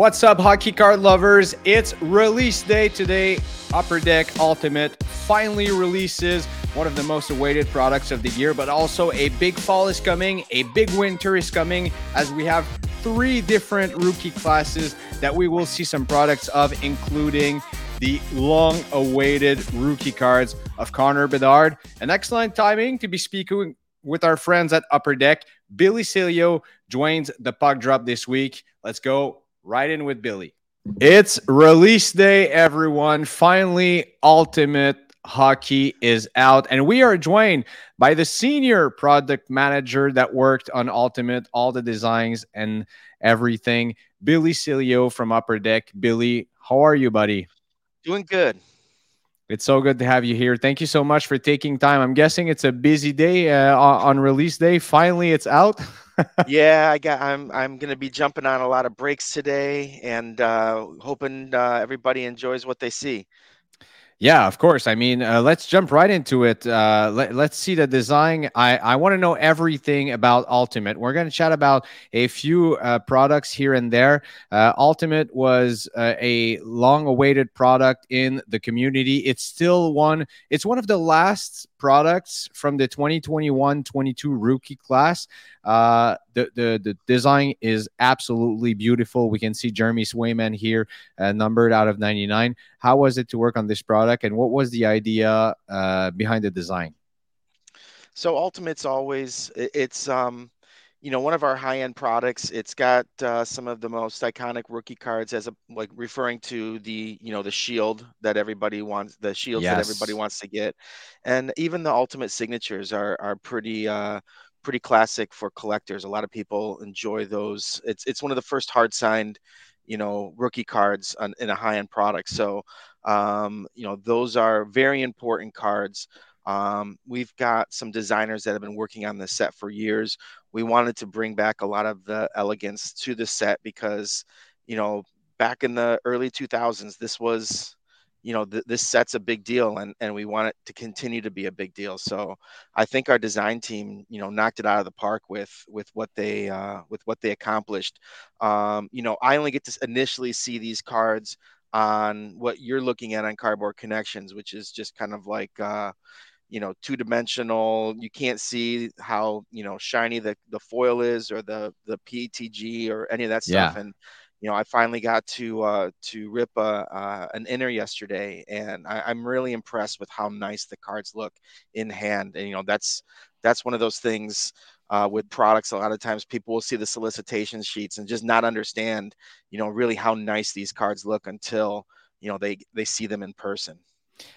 What's up, hockey card lovers? It's release day today. Upper Deck Ultimate finally releases one of the most awaited products of the year, but also a big fall is coming, a big winter is coming, as we have three different rookie classes that we will see some products of, including the long awaited rookie cards of Connor Bedard. An excellent timing to be speaking with our friends at Upper Deck. Billy Celio joins the puck drop this week. Let's go right in with Billy. It's release day, everyone. Finally, Ultimate Hockey is out, and we are joined by the senior product manager that worked on Ultimate, all the designs and everything, Billy Celio from Upper Deck. Billy, how are you, buddy? Doing good. It's so good to have you here. Thank you so much for taking time. I'm guessing it's a busy day uh, on release day. Finally, it's out. yeah, I got. I'm. I'm to be jumping on a lot of breaks today, and uh, hoping uh, everybody enjoys what they see. Yeah, of course. I mean, uh, let's jump right into it. Uh, let, us see the design. I, I want to know everything about Ultimate. We're going to chat about a few uh, products here and there. Uh, Ultimate was uh, a long awaited product in the community. It's still one, it's one of the last products from the 2021-22 rookie class. The, the the design is absolutely beautiful. We can see Jeremy Swayman here, uh, numbered out of 99. How was it to work on this product, and what was the idea uh, behind the design? So Ultimate's always it's um you know one of our high-end products it's got uh, some of the most iconic rookie cards as a like referring to the you know the shield that everybody wants the shields yes. that everybody wants to get and even the ultimate signatures are are pretty uh pretty classic for collectors. A lot of people enjoy those. It's it's one of the first hard signed you know rookie cards on, in a high-end product. So um you know those are very important cards. Um, we've got some designers that have been working on this set for years. We wanted to bring back a lot of the elegance to the set because, you know, back in the early 2000s, this was, you know, th- this set's a big deal and, and we want it to continue to be a big deal. So I think our design team, you know, knocked it out of the park with, with what they, uh, with what they accomplished. Um, you know, I only get to initially see these cards on what you're looking at on cardboard connections, which is just kind of like, uh, you know two dimensional you can't see how you know shiny the the foil is or the the ptg or any of that stuff yeah. and you know i finally got to uh to rip a, uh, an inner yesterday and I, i'm really impressed with how nice the cards look in hand and you know that's that's one of those things uh, with products a lot of times people will see the solicitation sheets and just not understand you know really how nice these cards look until you know they they see them in person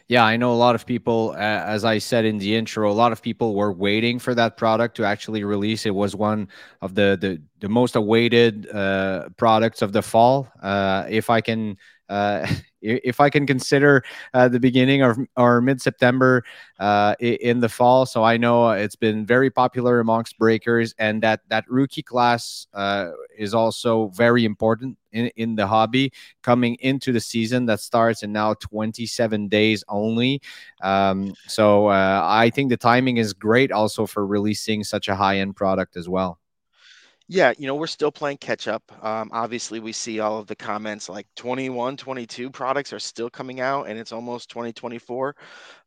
yeah, I know a lot of people, as I said in the intro, a lot of people were waiting for that product to actually release. It was one of the the, the most awaited uh, products of the fall. Uh, if I can uh, if I can consider uh, the beginning of or mid September uh, in the fall. So I know it's been very popular amongst breakers, and that that rookie class uh, is also very important in, in the hobby coming into the season that starts in now 27 days only. Um, so uh, I think the timing is great also for releasing such a high end product as well. Yeah, you know, we're still playing catch up. Um, obviously, we see all of the comments like 21, 22 products are still coming out and it's almost 2024.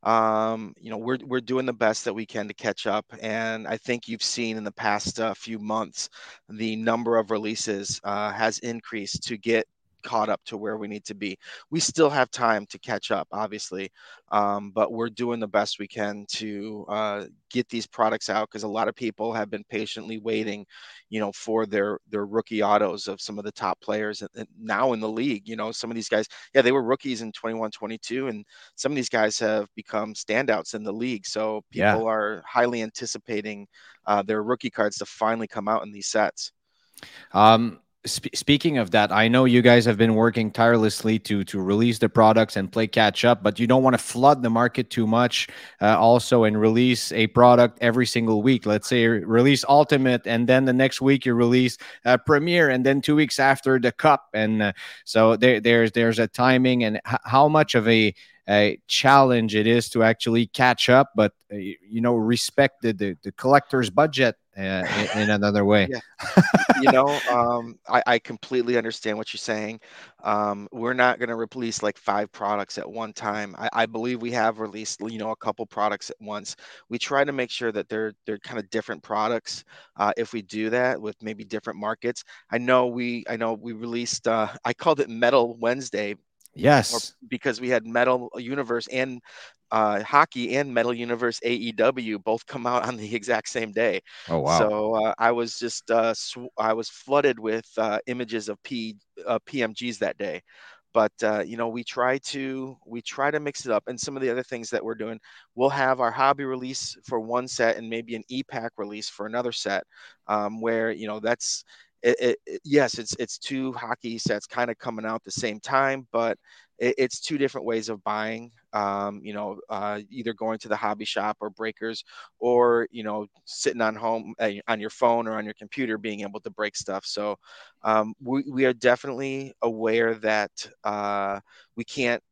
Um, you know, we're, we're doing the best that we can to catch up. And I think you've seen in the past uh, few months, the number of releases uh, has increased to get caught up to where we need to be. We still have time to catch up, obviously, um, but we're doing the best we can to uh, get these products out because a lot of people have been patiently waiting, you know, for their their rookie autos of some of the top players now in the league. You know, some of these guys, yeah, they were rookies in 21, 22, and some of these guys have become standouts in the league. So people yeah. are highly anticipating uh, their rookie cards to finally come out in these sets. Um, Sp- speaking of that, I know you guys have been working tirelessly to to release the products and play catch up, but you don't want to flood the market too much. Uh, also, and release a product every single week. Let's say release Ultimate, and then the next week you release uh, Premier, and then two weeks after the Cup. And uh, so there, there's there's a timing and h- how much of a a challenge it is to actually catch up, but uh, you know, respect the, the, the collector's budget uh, in, in, another way. Yeah. you know, um, I, I, completely understand what you're saying. Um, we're not going to release like five products at one time. I, I, believe we have released, you know, a couple products at once. We try to make sure that they're they're kind of different products. Uh, if we do that with maybe different markets, I know we I know we released. Uh, I called it Metal Wednesday Yes. because we had Metal Universe and uh, hockey and Metal Universe AEW both come out on the exact same day. Oh wow! So uh, I was just uh, sw- I was flooded with uh, images of P uh, PMGs that day. But uh, you know, we try to we try to mix it up, and some of the other things that we're doing, we'll have our hobby release for one set and maybe an e-pack release for another set, um, where you know that's it, it, yes, it's it's two hockey sets kind of coming out the same time, but it, it's two different ways of buying. Um, you know, uh, either going to the hobby shop or breakers, or you know, sitting on home uh, on your phone or on your computer, being able to break stuff. So um, we we are definitely aware that uh, we can't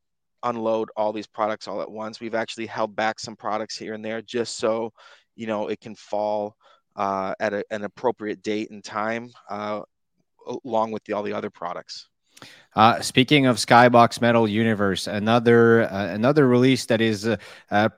unload all these products all at once. We've actually held back some products here and there just so you know it can fall uh, at a, an appropriate date and time, uh, along with the, all the other products. Uh, speaking of Skybox Metal Universe, another uh, another release that is uh, uh,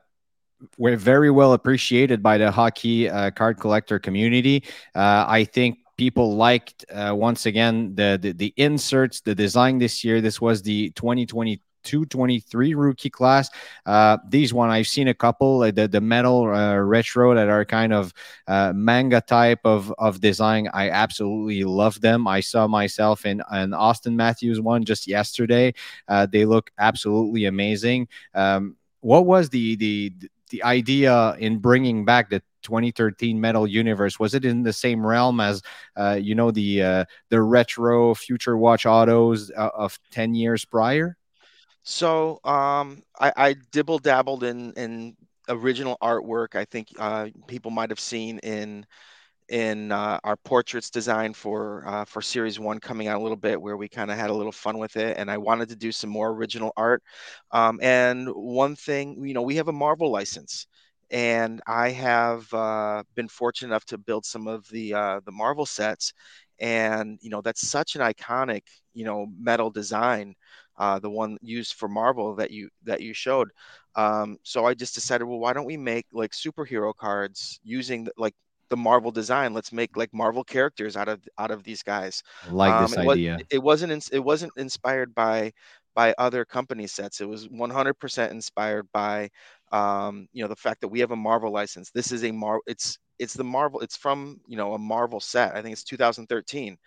we're very well appreciated by the hockey card collector community. I think people liked once again the, the, the inserts, the design this year. This was the 2020 223 rookie class. Uh, these one I've seen a couple, uh, the the metal uh, retro that are kind of uh, manga type of of design. I absolutely love them. I saw myself in an Auston Matthews one just yesterday. Uh, they look absolutely amazing. Um, what was the the the idea in bringing back the 2013 metal universe was it in the same realm as uh, you know the the retro future watch autos of 10 years prior so um, I, I dibble dabbled in in original artwork. I think uh, people might have seen in in uh, our portraits design for uh, for series one coming out a little bit where we kind of had a little fun with it and i wanted to do some more original art um, and one thing you know we have a marvel license and i have uh, been fortunate enough to build some of the uh, the marvel sets and you know that's such an iconic you know metal design uh, the one used for Marvel that you that you showed. Um, so I just decided, well, why don't we make like superhero cards using the, like the Marvel design? Let's make like Marvel characters out of out of these guys. I like um, this it idea. Was, it wasn't in, it wasn't inspired by by other company sets. It was 100% inspired by um, you know the fact that we have a Marvel license. This is a Mar. It's it's the Marvel. It's from you know a Marvel set. I think it's 2013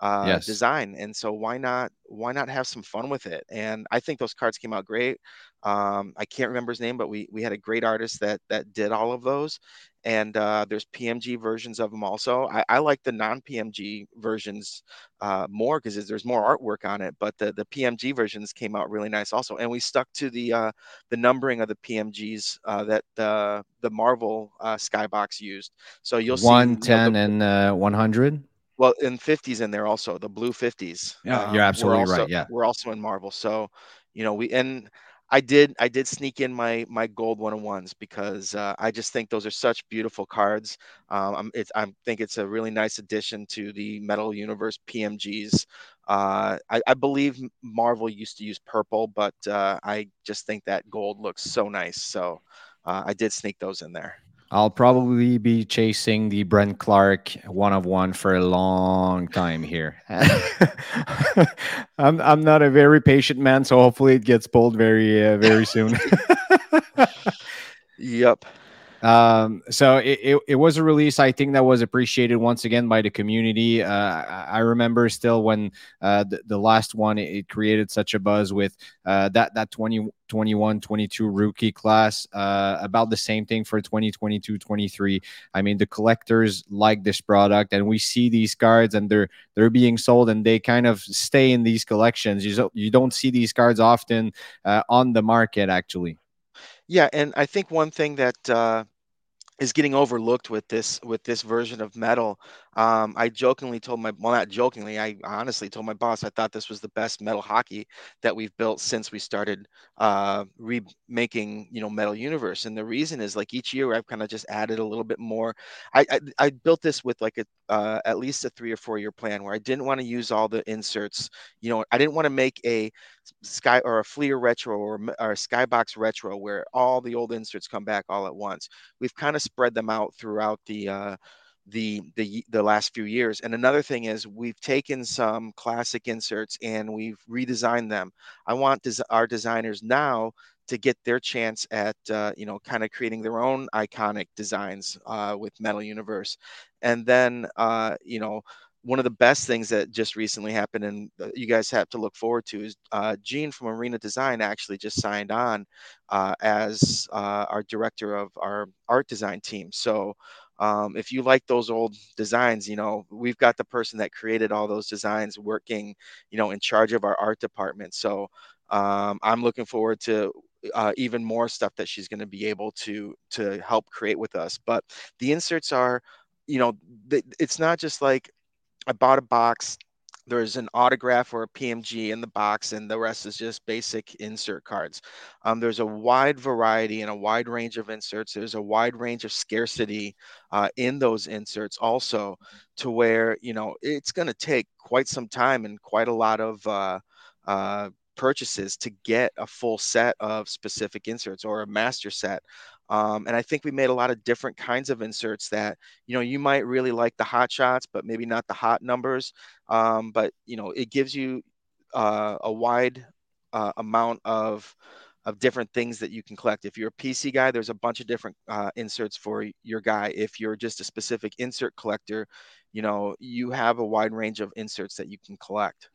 uh, yes. design and so why not why not have some fun with it and i think those cards came out great um, i can't remember his name but we we had a great artist that that did all of those and uh, there's PMG versions of them also. I, I like the non-PMG versions uh, more because there's more artwork on it, but the, the PMG versions came out really nice also. And we stuck to the uh, the numbering of the PMGs uh, that the the Marvel uh, Skybox used. So you'll see 110 you know, and 100. Well, in 50s in there also the blue 50s. Yeah, um, you're absolutely also, right. Yeah, we're also in Marvel. So, you know, we and I did I did sneak in my my gold one on ones because uh, I just think those are such beautiful cards. Um, it's I think it's a really nice addition to the Metal Universe PMGs. Uh, I, I, believe Marvel used to use purple, but uh, I just think that gold looks so nice. So uh, I did sneak those in there. I'll probably be chasing the Brandt Clarke one of one for a long time here. I'm I'm not a very patient man, so hopefully it gets pulled very uh, very soon. yep. Um, so it, it, it, was a release I think that was appreciated once again by the community. Uh, I remember still when uh, the, the last one it, created such a buzz with uh, that that 20, 21 22 rookie class uh, about the same thing for 2022 23 i mean the collectors like this product and we see these cards and they're they're being sold and they kind of stay in these collections. You don't, you don't see these cards often uh, on the market actually yeah, and I think one thing that uh, is getting overlooked with this with this version of metal Um, I jokingly told my, well, not jokingly, I honestly told my boss I thought this was the best metal hockey that we've built since we started uh, remaking, you know, Metal Universe. And the reason is like each year I've kind of just added a little bit more. I, I, I built this with like a uh, at least a three or four year plan where I didn't want to use all the inserts. You know, I didn't want to make a sky or a Fleer retro or, or a Skybox retro where all the old inserts come back all at once. We've kind of spread them out throughout the uh, the the the last few years. And another thing is we've taken some classic inserts and we've redesigned them. I want des- our designers now to get their chance at uh, you know kind of creating their own iconic designs uh, with Metal Universe, and then uh, you know one of the best things that just recently happened and you guys have to look forward to is uh, Gene from Arena Design actually just signed on uh, as uh, our director of our art design team. So um, if you like those old designs you know we've got the person that created all those designs working you know in charge of our art department. So um, i'm looking forward to uh, even more stuff that she's going to be able to to help create with us. But the inserts are you know it's not just like i bought a box there's an autograph or a PMG in the box, and the rest is just basic insert cards. Um, there's a wide variety and a wide range of inserts. There's a wide range of scarcity uh, in those inserts, also, to where you know it's going to take quite some time and quite a lot of uh, uh, purchases to get a full set of specific inserts or a master set. Um, and I think we made a lot of different kinds of inserts that, you know, you might really like the hot shots, but maybe not the hot numbers. Um, but, you know, it gives you uh, a wide uh, amount of, of different things that you can collect. If you're a PC guy, there's a bunch of different uh, inserts for your guy. If you're just a specific insert collector, you know, you have a wide range of inserts that you can collect.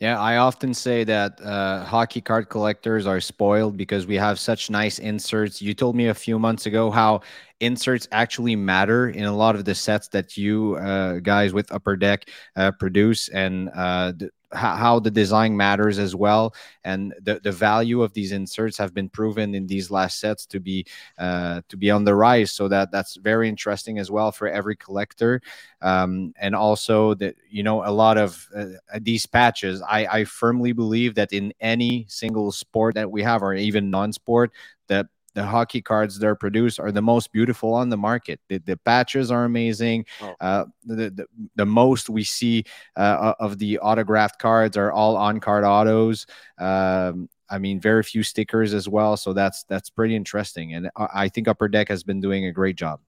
Yeah, I often say that uh, hockey card collectors are spoiled because we have such nice inserts. You told me a few months ago how inserts actually matter in a lot of the sets that you uh, guys with Upper Deck uh, produce, and uh, how the design matters as well. And the, the value of these inserts have been proven in these last sets to be uh, to be on the rise. So that that's very interesting as well for every collector. Um, and also that you know a lot of uh, these patches I, I firmly believe that in any single sport that we have or even non-sport that the hockey cards that are produced are the most beautiful on the market. The, the patches are amazing. Oh. Uh, the, the, the most we see uh, of the autographed cards are all on card autos. Um, I mean, very few stickers as well. So that's that's pretty interesting, and I think Upper Deck has been doing a great job.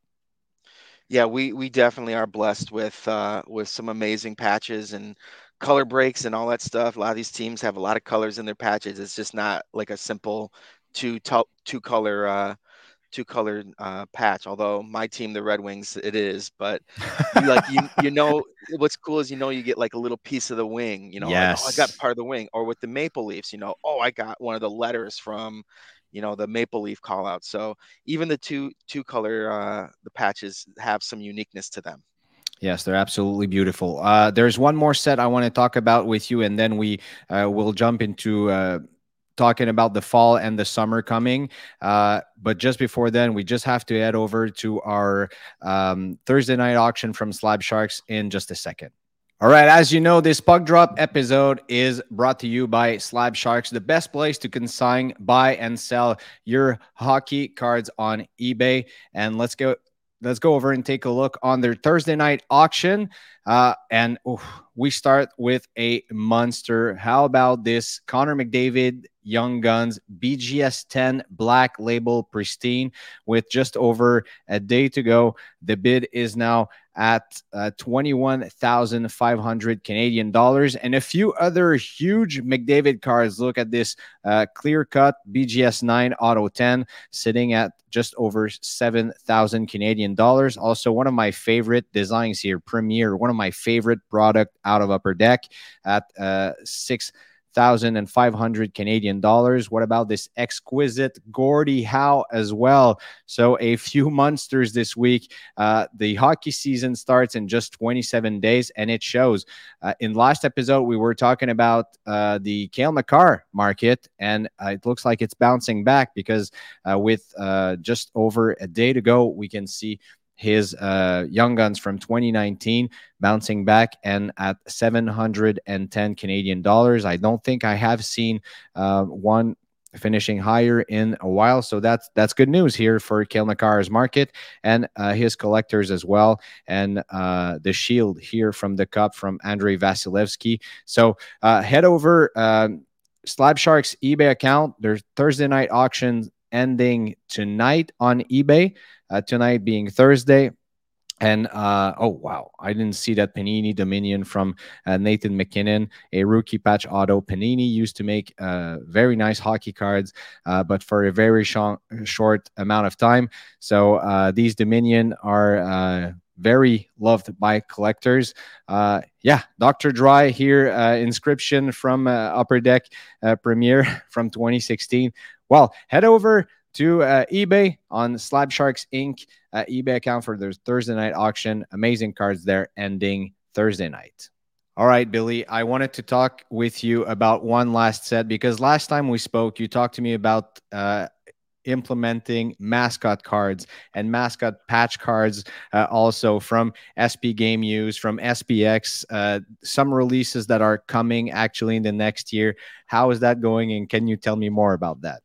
Yeah, we we definitely are blessed with uh, with some amazing patches and color breaks and all that stuff. A lot of these teams have a lot of colors in their patches. It's just not like a simple two to- two color uh, two color uh, patch. Although my team, the Red Wings, it is. But you, like you, you know, what's cool is you know you get like a little piece of the wing. You know, yes. like, oh, I got part of the wing. Or with the Maple Leafs, you know, oh, I got one of the letters from, you know, the Maple Leaf call out. So even the two two color uh, the patches have some uniqueness to them. Yes, they're absolutely beautiful. Uh, there's one more set I want to talk about with you, and then we uh, will jump into uh, talking about the fall and the summer coming. Uh, but just before then, we just have to head over to our um, Thursday night auction from Slab Sharks in just a second. All right, as you know, this puck drop episode is brought to you by Slab Sharks, the best place to consign, buy, and sell your hockey cards on eBay. And let's go let's go over and take a look on their Thursday night auction. Uh, and oof, we start with a monster. How about this Connor McDavid Young Guns BGS 10 Black Label Pristine with just over a day to go? The bid is now at uh, 21,500 Canadian dollars and a few other huge McDavid cards. Look at this uh, clear cut BGS 9 Auto 10 sitting at just over 7,000 Canadian dollars. Also, one of my favorite designs here, Premier, one of my favorite product out of Upper Deck at uh, six thousand and five hundred Canadian dollars. What about this exquisite Gordie Howe as well? So a few monsters this week. Uh, the hockey season starts in just 27 days, and it shows. Uh, in last episode, we were talking about uh, the Cale Makar market, and uh, it looks like it's bouncing back because uh, with uh, just over a day to go, we can see his uh, Young Guns from 2019 bouncing back and at 710 Canadian dollars. I don't think I have seen uh, one finishing higher in a while. So that's that's good news here for Cale Makar's market and uh, his collectors as well. And uh, the shield here from the cup from Andrei Vasilevskiy. So uh, head over um, Slab Sharks eBay account. There's Thursday night auction ending tonight on eBay. Uh, tonight being Thursday. And uh, oh wow, I didn't see that Panini Dominion from uh, Nathan MacKinnon, a rookie patch auto. Panini used to make uh, very nice hockey cards, uh, but for a very sh- short amount of time. So uh, these Dominion are uh, very loved by collectors. Uh, yeah, Dr. Dry here, uh, inscription from uh, Upper Deck Premier from 2016. Well, head over to uh, eBay on Slab Sharks Inc. Uh, eBay account for their Thursday night auction. Amazing cards there ending Thursday night. All right, Billy, I wanted to talk with you about one last set because last time we spoke, you talked to me about uh, implementing mascot cards and mascot patch cards uh, also from SP Game Use, from SPX, uh, some releases that are coming actually in the next year. How is that going? And can you tell me more about that?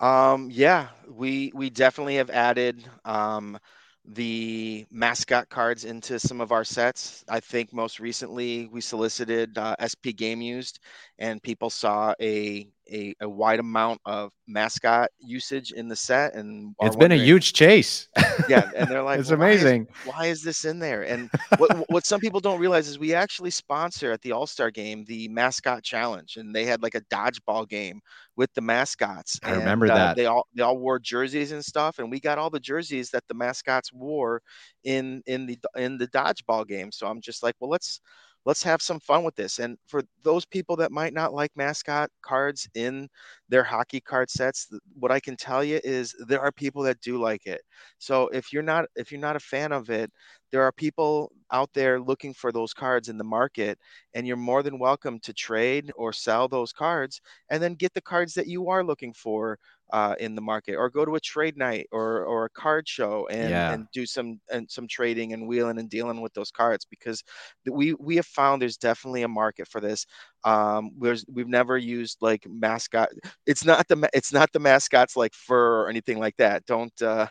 Um, yeah, we we definitely have added um, the mascot cards into some of our sets. I think most recently we solicited uh, SP Game Used, and people saw a, a, a wide amount of mascot usage in the set, and it's been a huge chase. yeah, and they're like, it's well, amazing. Why is, why is, this in there? And what what some people don't realize is we actually sponsor at the All Star Game the mascot challenge, and they had like a dodgeball game with the mascots. I and, remember uh, that they all they all wore jerseys and stuff, and we got all the jerseys that the mascots wore in in the in the dodgeball game. So I'm just like, well, let's let's have some fun with this. And for those people that might not like mascot cards in their hockey card sets, what I can tell you is there are people that do like it. So if you're not if you're not a fan of it, there are people out there looking for those cards in the market and you're more than welcome to trade or sell those cards and then get the cards that you are looking for uh, in the market or go to a trade night or or a card show and yeah. and do some and some trading and wheeling and dealing with those cards because we we have found there's definitely a market for this um there's we've never used like mascot it's not the it's not the mascots like fur or anything like that don't uh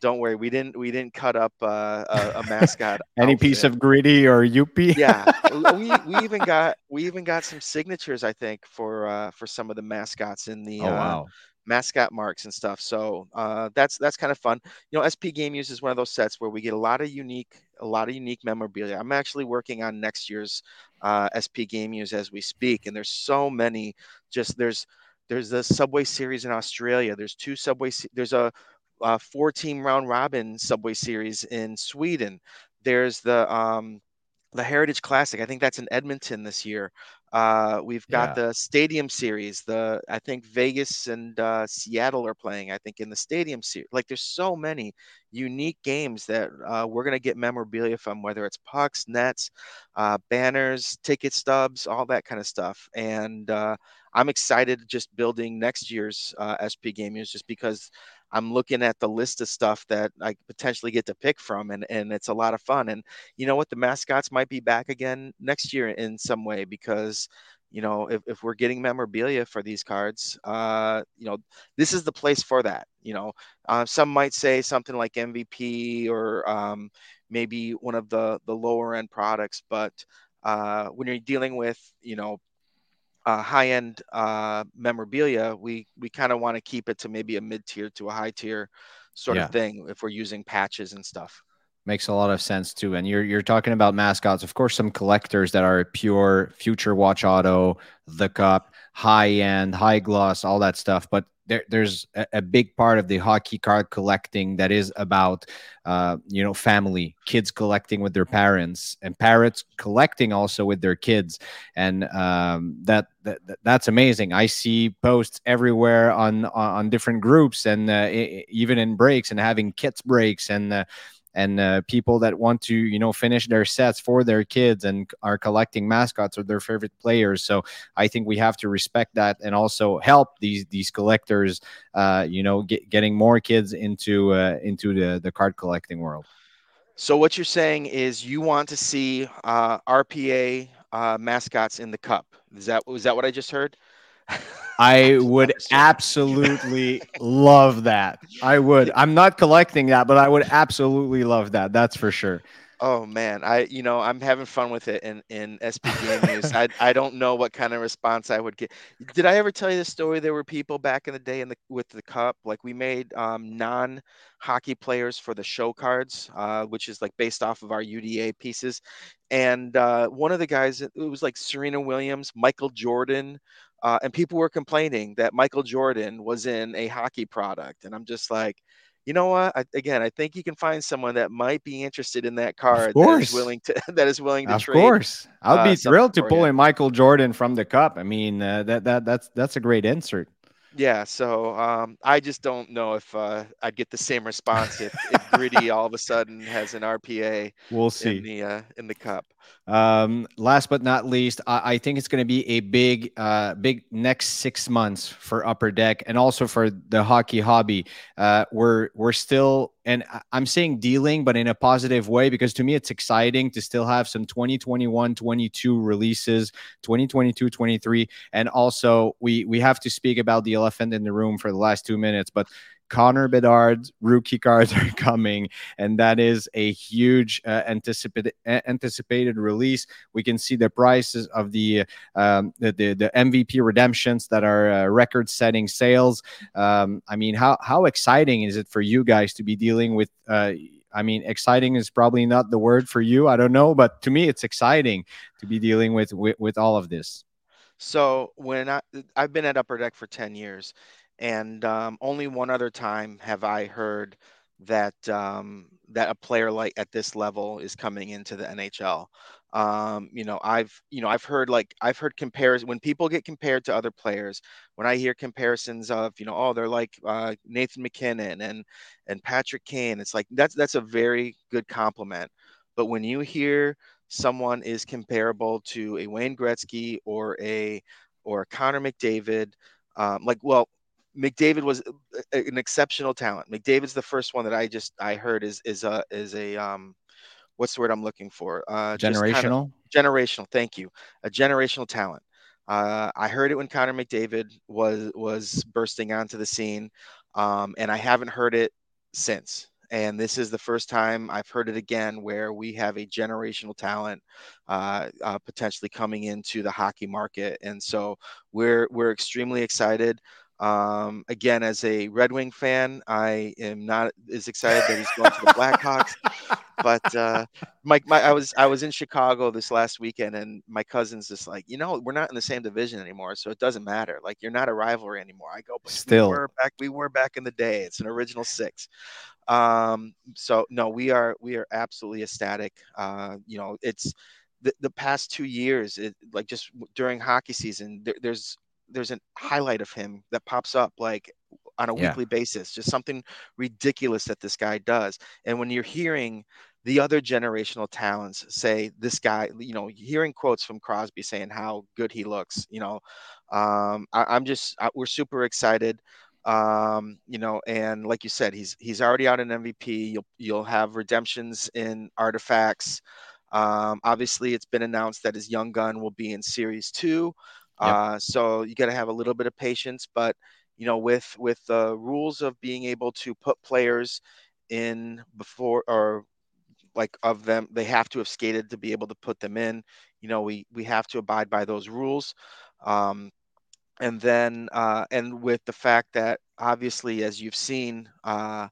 don't worry we didn't we didn't cut up uh, a, a mascot any outfit. piece of gritty or Youppi yeah we, we even got we even got some signatures i think for uh for some of the mascots in the oh, uh, wow mascot marks and stuff. So uh, that's that's kind of fun. You know, SP Game Use is one of those sets where we get a lot of unique, a lot of unique memorabilia. I'm actually working on next year's uh, SP Game Use as we speak, and there's so many. Just there's there's the Subway Series in Australia. There's two Subway. There's a, a four team round robin Subway Series in Sweden. There's the um, the Heritage Classic. I think that's in Edmonton this year. Uh, we've got yeah. the Stadium Series. The I think Vegas and uh, Seattle are playing. I think in the Stadium Series. Like there's so many unique games that uh, we're gonna get memorabilia from, whether it's pucks, nets, uh, banners, ticket stubs, all that kind of stuff. And uh, I'm excited just building next year's uh, SP Game Use just because I'm looking at the list of stuff that I potentially get to pick from, and and it's a lot of fun. And you know what, the mascots might be back again next year in some way because you know if, if we're getting memorabilia for these cards uh you know this is the place for that you know uh, some might say something like mvp or um, maybe one of the the lower end products but uh, when you're dealing with you know uh, high end uh, memorabilia, we we kind of want to keep it to maybe a mid tier to a high tier sort yeah. of thing if we're using patches and stuff. Makes a lot of sense too. And you're you're talking about mascots, of course, some collectors that are pure future watch auto, the cup, high end, high gloss, all that stuff. But there, there's a, a, big part of the hockey card collecting that is about uh, you know family kids collecting with their parents and parents collecting also with their kids and um, that, that that's amazing i see posts everywhere on on different groups and uh, even in breaks and having kits breaks and uh, and uh, people that want to you know finish their sets for their kids and are collecting mascots or their favorite players so i think we have to respect that and also help these these collectors uh, you know get, getting more kids into uh, into the the card collecting world So what you're saying is you want to see uh, RPA uh, mascots in the cup. Is that was that what I just heard? I would absolutely love that. I would. I'm not collecting that, but I would absolutely love that. That's for sure. Oh man, I you know I'm having fun with it in in SP Game Use. I I don't know what kind of response I would get. Did I ever tell you the story? There were people back in the day in the with the cup, like we made um, non hockey players for the show cards, uh, which is like based off of our UDA pieces. And uh, one of the guys, it was like Serena Williams, Michael Jordan, uh, and people were complaining that Michael Jordan was in a hockey product, and I'm just like you know what? I, again, I think you can find someone that might be interested in that card that is willing to that is willing to of trade. Of course, I'll uh, be thrilled to pull in Michael Jordan from the cup. I mean, uh, that that that's that's a great insert. Yeah, so um, I just don't know if uh, I'd get the same response if, if Gritty all of a sudden has an RPA. We'll see in the uh, in the cup. Um, last but not least, I, I think it's going to be a big, uh, big next six months for Upper Deck and also for the hockey hobby. Uh, we're we're still, and I'm saying dealing, but in a positive way because to me it's exciting to still have some 2021, 22 releases, 2022, 23, and also we we have to speak about the elephant in the room for the last two minutes, but Connor Bedard's rookie cards are coming, and that is a huge uh, anticipated anticipated release. We can see the prices of the um, the, the, the MVP redemptions that are uh, record-setting sales. Um, I mean, how how exciting is it for you guys to be dealing with? Uh, I mean, exciting is probably not the word for you. I don't know, but to me, it's exciting to be dealing with with, with all of this. So when I I've been at Upper Deck for ten years, and um, only one other time have I heard that um, that a player like at this level is coming into the NHL. Um, you know, I've you know I've heard like I've heard comparisons when people get compared to other players. When I hear comparisons of you know oh they're like uh, Nathan MacKinnon and and Patrick Kane, it's like that's that's a very good compliment. But when you hear someone is comparable to a Wayne Gretzky or a or a Connor McDavid, um, like well McDavid was an exceptional talent. McDavid's the first one that I just I heard is is a is a um what's the word I'm looking for? Uh, generational. Kind of generational. Thank you. A generational talent. Uh, I heard it when Connor McDavid was was bursting onto the scene, um, and I haven't heard it since. And this is the first time I've heard it again, where we have a generational talent uh, uh, potentially coming into the hockey market, and so we're we're extremely excited. Um, again, as a Red Wing fan, I am not as excited that he's going to the Blackhawks. but uh, my, my, I was I was in Chicago this last weekend, and my cousin's just like, you know, we're not in the same division anymore, so it doesn't matter. Like you're not a rivalry anymore. I go, still, we were back. We were back in the day. It's an original six. Um, so no, we are we are absolutely ecstatic. Uh, you know, it's the, the past two years, it, like just during hockey season, there, there's there's a highlight of him that pops up like on a yeah. weekly basis, just something ridiculous that this guy does. And when you're hearing the other generational talents say this guy, you know, hearing quotes from Crosby saying how good he looks, you know, um, I, am just I, we're super excited. Um, you know, and like you said, he's he's already out in MVP. You'll you'll have redemptions in artifacts. Um, obviously, it's been announced that his young gun will be in Series Two. Yep. Uh, so you got to have a little bit of patience, but you know, with with the rules of being able to put players in before or like of them, they have to have skated to be able to put them in. You know, we we have to abide by those rules. Um, and then uh, and with the fact that obviously, as you've seen, uh,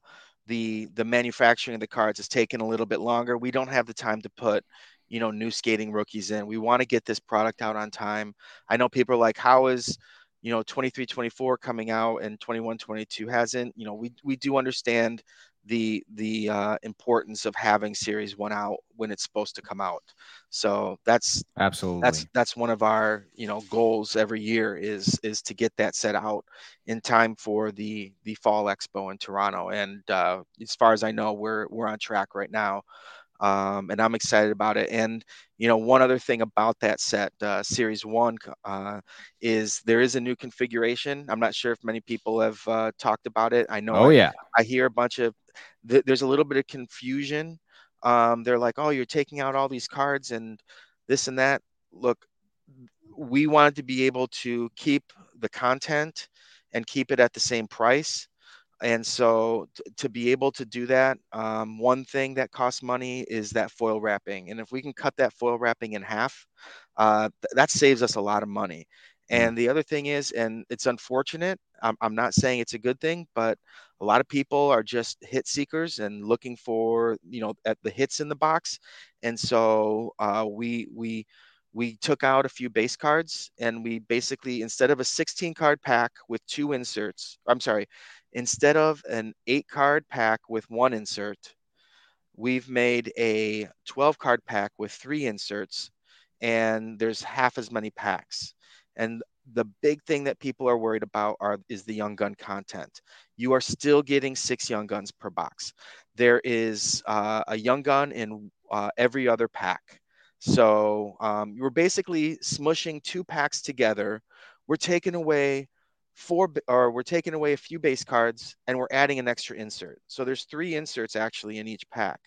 the the manufacturing of the cards has taken a little bit longer. We don't have the time to put you know new skating rookies in. We want to get this product out on time. I know people are like, how is you know 23 24 coming out and 21 22 hasn't? You know we we do understand the the uh, importance of having series one out when it's supposed to come out. So that's absolutely. that's that's one of our you know goals every year is is to get that set out in time for the the fall expo in toronto. And uh, as far as i know we're we're on track right now um, and I'm excited about it. And you know, one other thing about that set, uh, Series One, uh, is there is a new configuration. I'm not sure if many people have uh, talked about it. I know. Oh I, yeah. I hear a bunch of. Th- there's a little bit of confusion Um, they're like, oh, you're taking out all these cards and this and that. Look, we wanted to be able to keep the content and keep it at the same price. And so t- to be able to do that, um, one thing that costs money is that foil wrapping. And if we can cut that foil wrapping in half, uh, th- that saves us a lot of money. And the other thing is, and it's unfortunate, I'm, I'm not saying it's a good thing, but a lot of people are just hit seekers and looking for, you know, at the hits in the box. And so uh, we, we, we took out a few base cards and we basically instead of a 16 card pack with two inserts i'm sorry instead of an eight card pack with one insert we've made a 12 card pack with three inserts and there's half as many packs. And the big thing that people are worried about are is the young gun content. You are still getting six young guns per box. There is uh, a young gun in uh, every other pack. So um, we're basically smushing two packs together. We're taking away four, or we're taking away a few base cards, and we're adding an extra insert. So there's three inserts actually in each pack.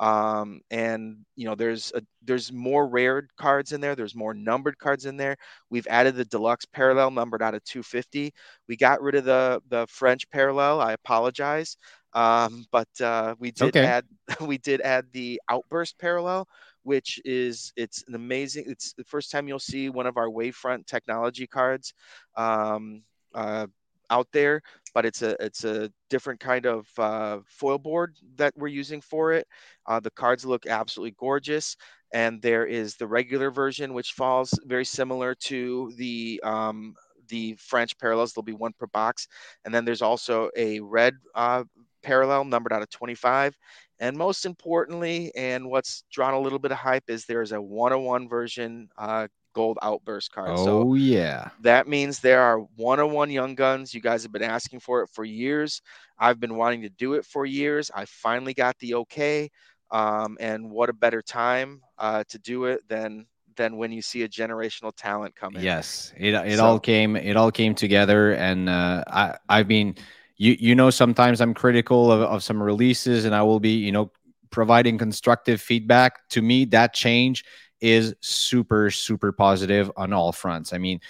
Um, and you know, there's a, there's more rare cards in there. There's more numbered cards in there. We've added the deluxe parallel numbered out of 250. We got rid of the the French parallel. I apologize. Um, but uh, we did okay. add we did add the outburst parallel, which is it's an amazing. It's the first time you'll see one of our Wavefront technology cards um, uh, out there, but it's a it's a different kind of uh, foil board that we're using for it. Uh, the cards look absolutely gorgeous, and there is the regular version, which falls very similar to the um, the French parallels. There'll be one per box, and then there's also a red uh, parallel numbered out of 25 and most importantly, and what's drawn a little bit of hype is there's a 101 version uh, gold outburst card. Oh, so yeah. That means there are 101 young guns. You guys have been asking for it for years. I've been wanting to do it for years. I finally got the okay. Um, and what a better time uh, to do it than than when you see a generational talent come in. Yes, it, it so, all came it all came together, and uh, I I've been you you know sometimes I'm critical of, of some releases and I will be you know providing constructive feedback. To me, that change is super super positive on all fronts. I mean,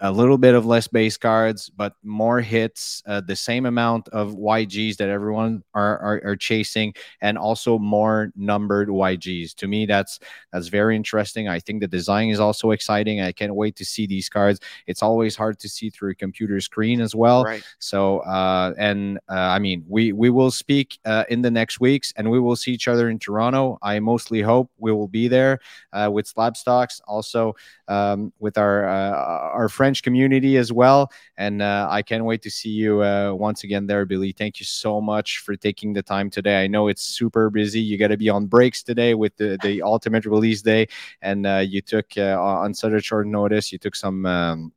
a, little bit of less base cards, but more hits, uh, the same amount of YGs that everyone are, are, are chasing, and also more numbered YGs. To me, that's that's very interesting. I think the design is also exciting. I can't wait to see these cards. It's always hard to see through a computer screen as well. Right. So, uh, and uh, I mean, we we will speak uh, in the next weeks, and we will see each other in Toronto. I mostly hope we will be there uh, with SlabStox, also um, with our uh, our French community as well. And uh, I can't wait to see you uh, once again there, Billy. Thank you so much for taking the time today. I know it's super busy. You got to be on breaks today with the, the ultimate release day, and uh, you took uh, on such a short notice. You took some um,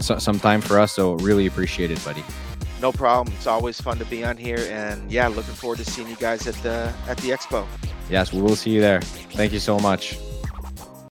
so, some time for us, so really appreciate it, buddy. No problem. It's always fun to be on here, and yeah, looking forward to seeing you guys at the at the expo. Yes, we will see you there. Thank you so much.